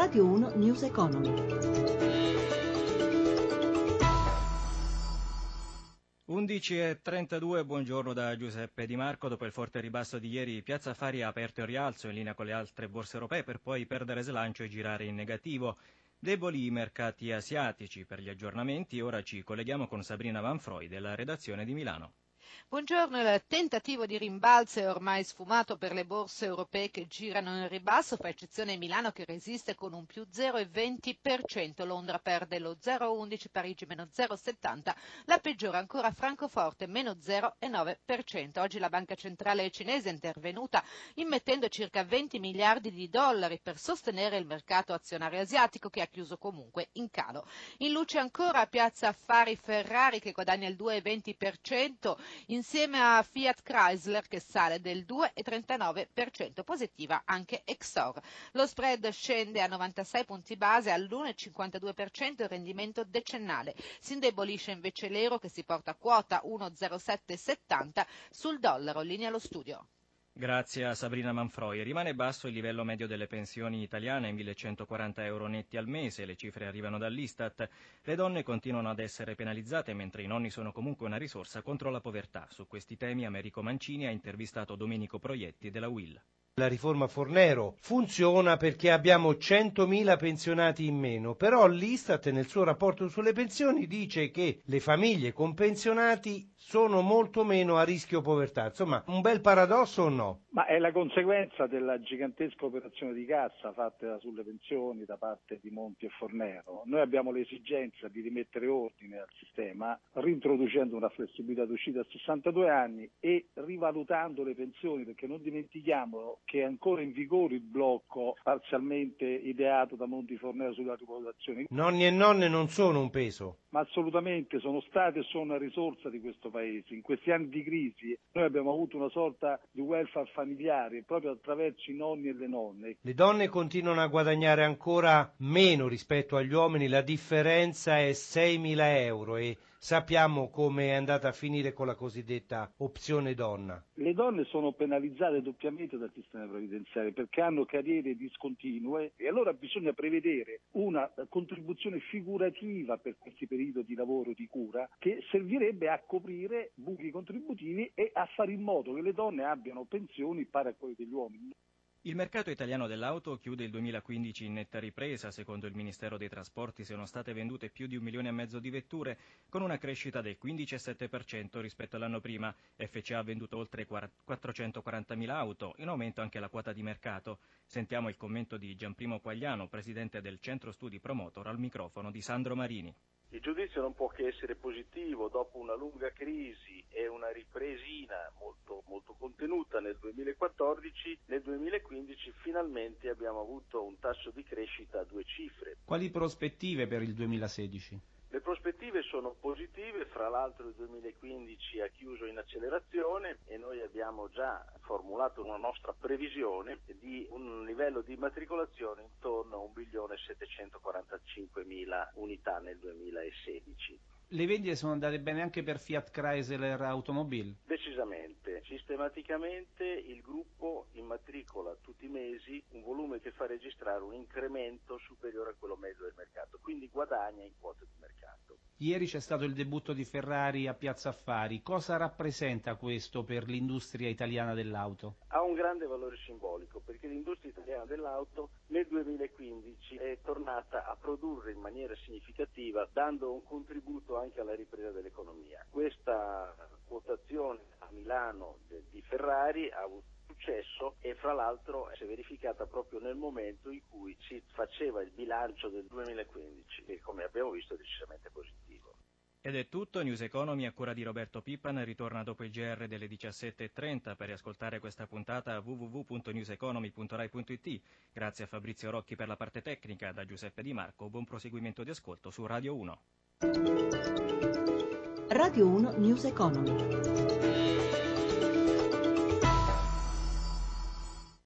Radio 1 News Economy. 11.32, buongiorno da Giuseppe Di Marco. Dopo il forte ribasso di ieri, Piazza Fari ha aperto il rialzo in linea con le altre borse europee per poi perdere slancio e girare in negativo. Deboli i mercati asiatici per gli aggiornamenti. Ora ci colleghiamo con Sabrina Vanfroi della redazione di Milano. Buongiorno, il tentativo di rimbalzo è ormai sfumato per le borse europee che girano in ribasso, fa eccezione Milano che resiste con un più 0,20%, Londra perde lo 0,11%, Parigi meno 0,70%, la peggiora ancora Francoforte meno 0,9%. Oggi la banca centrale cinese è intervenuta immettendo circa 20 miliardi di dollari per sostenere il mercato azionario asiatico che ha chiuso comunque in calo. In luce ancora Piazza Affari Ferrari che guadagna il 2,20%, in insieme a Fiat Chrysler che sale del 2,39%, positiva anche Exor. Lo spread scende a 96 punti base all'1,52% il rendimento decennale. Si indebolisce invece l'euro che si porta a quota 1,0770 sul dollaro, linea allo studio. Grazie a Sabrina Manfroi. Rimane basso il livello medio delle pensioni italiane, 1140 euro netti al mese, le cifre arrivano dall'Istat. Le donne continuano ad essere penalizzate mentre i nonni sono comunque una risorsa contro la povertà. Su questi temi Americo Mancini ha intervistato Domenico Proietti della Will. La riforma Fornero funziona perché abbiamo 100.000 pensionati in meno, però l'Istat nel suo rapporto sulle pensioni dice che le famiglie con pensionati sono molto meno a rischio povertà. Insomma, un bel paradosso o no? Ma è la conseguenza della gigantesca operazione di cassa fatta sulle pensioni da parte di Monti e Fornero. Noi abbiamo l'esigenza di rimettere ordine al sistema, reintroducendo una flessibilità d'uscita a 62 anni e rivalutando le pensioni, perché non dimentichiamo che è ancora in vigore il blocco parzialmente ideato da Monti Fornero sulla rivalutazione. Nonni e nonne non sono un peso. Ma assolutamente sono state e sono una risorsa di questo paese. In questi anni di crisi noi abbiamo avuto una sorta di welfare familiare proprio attraverso i nonni e le nonne. Le donne continuano a guadagnare ancora meno rispetto agli uomini, la differenza è 6.000 euro e sappiamo come è andata a finire con la cosiddetta opzione donna. Le donne sono penalizzate doppiamente dal sistema previdenziale perché hanno carriere discontinue e allora bisogna prevedere una contribuzione figurativa per questi periodi di lavoro di cura che servirebbe a coprire buchi contributivi e a fare in modo che le donne abbiano pensioni pari a quelle degli uomini. Il mercato italiano dell'auto chiude il 2015 in netta ripresa. Secondo il Ministero dei Trasporti sono state vendute più di un milione e mezzo di vetture, con una crescita del 15,7% rispetto all'anno prima. FCA ha venduto oltre 440.000 auto, in aumento anche la quota di mercato. Sentiamo il commento di Gianprimo Quagliano, presidente del Centro Studi Promotor, al microfono di Sandro Marini. Il giudizio non può che essere positivo dopo una lunga crisi e una ripresina molto, molto contenuta nel 2014, nel 2015 finalmente abbiamo avuto un tasso di crescita a due cifre. Quali prospettive per il 2016? Le prospettive sono positive, fra l'altro il 2015 ha chiuso in accelerazione e noi abbiamo già formulato una nostra previsione di un livello di immatricolazione intorno a 1 milione 745 mila unità nel 2016. Le vendite sono andate bene anche per Fiat Chrysler Automobile? Decisamente. Sistematicamente il gruppo immatricola tutti i mesi un volume che fa registrare un incremento superiore a quello medio del mercato, quindi guadagna in quote di mercato. Ieri c'è stato il debutto di Ferrari a Piazza Affari. Cosa rappresenta questo per l'industria italiana dell'auto? Ha un grande valore simbolico perché l'industria dell'auto nel 2015 è tornata a produrre in maniera significativa dando un contributo anche alla ripresa dell'economia. Questa quotazione a Milano di Ferrari ha avuto successo e fra l'altro si è verificata proprio nel momento in cui si faceva il bilancio del 2015 che come abbiamo visto è decisamente positivo. Ed è tutto, News Economy a cura di Roberto Pippan ritorna dopo il GR delle 17.30 per riascoltare questa puntata a www.newseconomy.rai.it. Grazie a Fabrizio Rocchi per la parte tecnica, da Giuseppe Di Marco, buon proseguimento di ascolto su Radio 1. Radio 1 News Economy.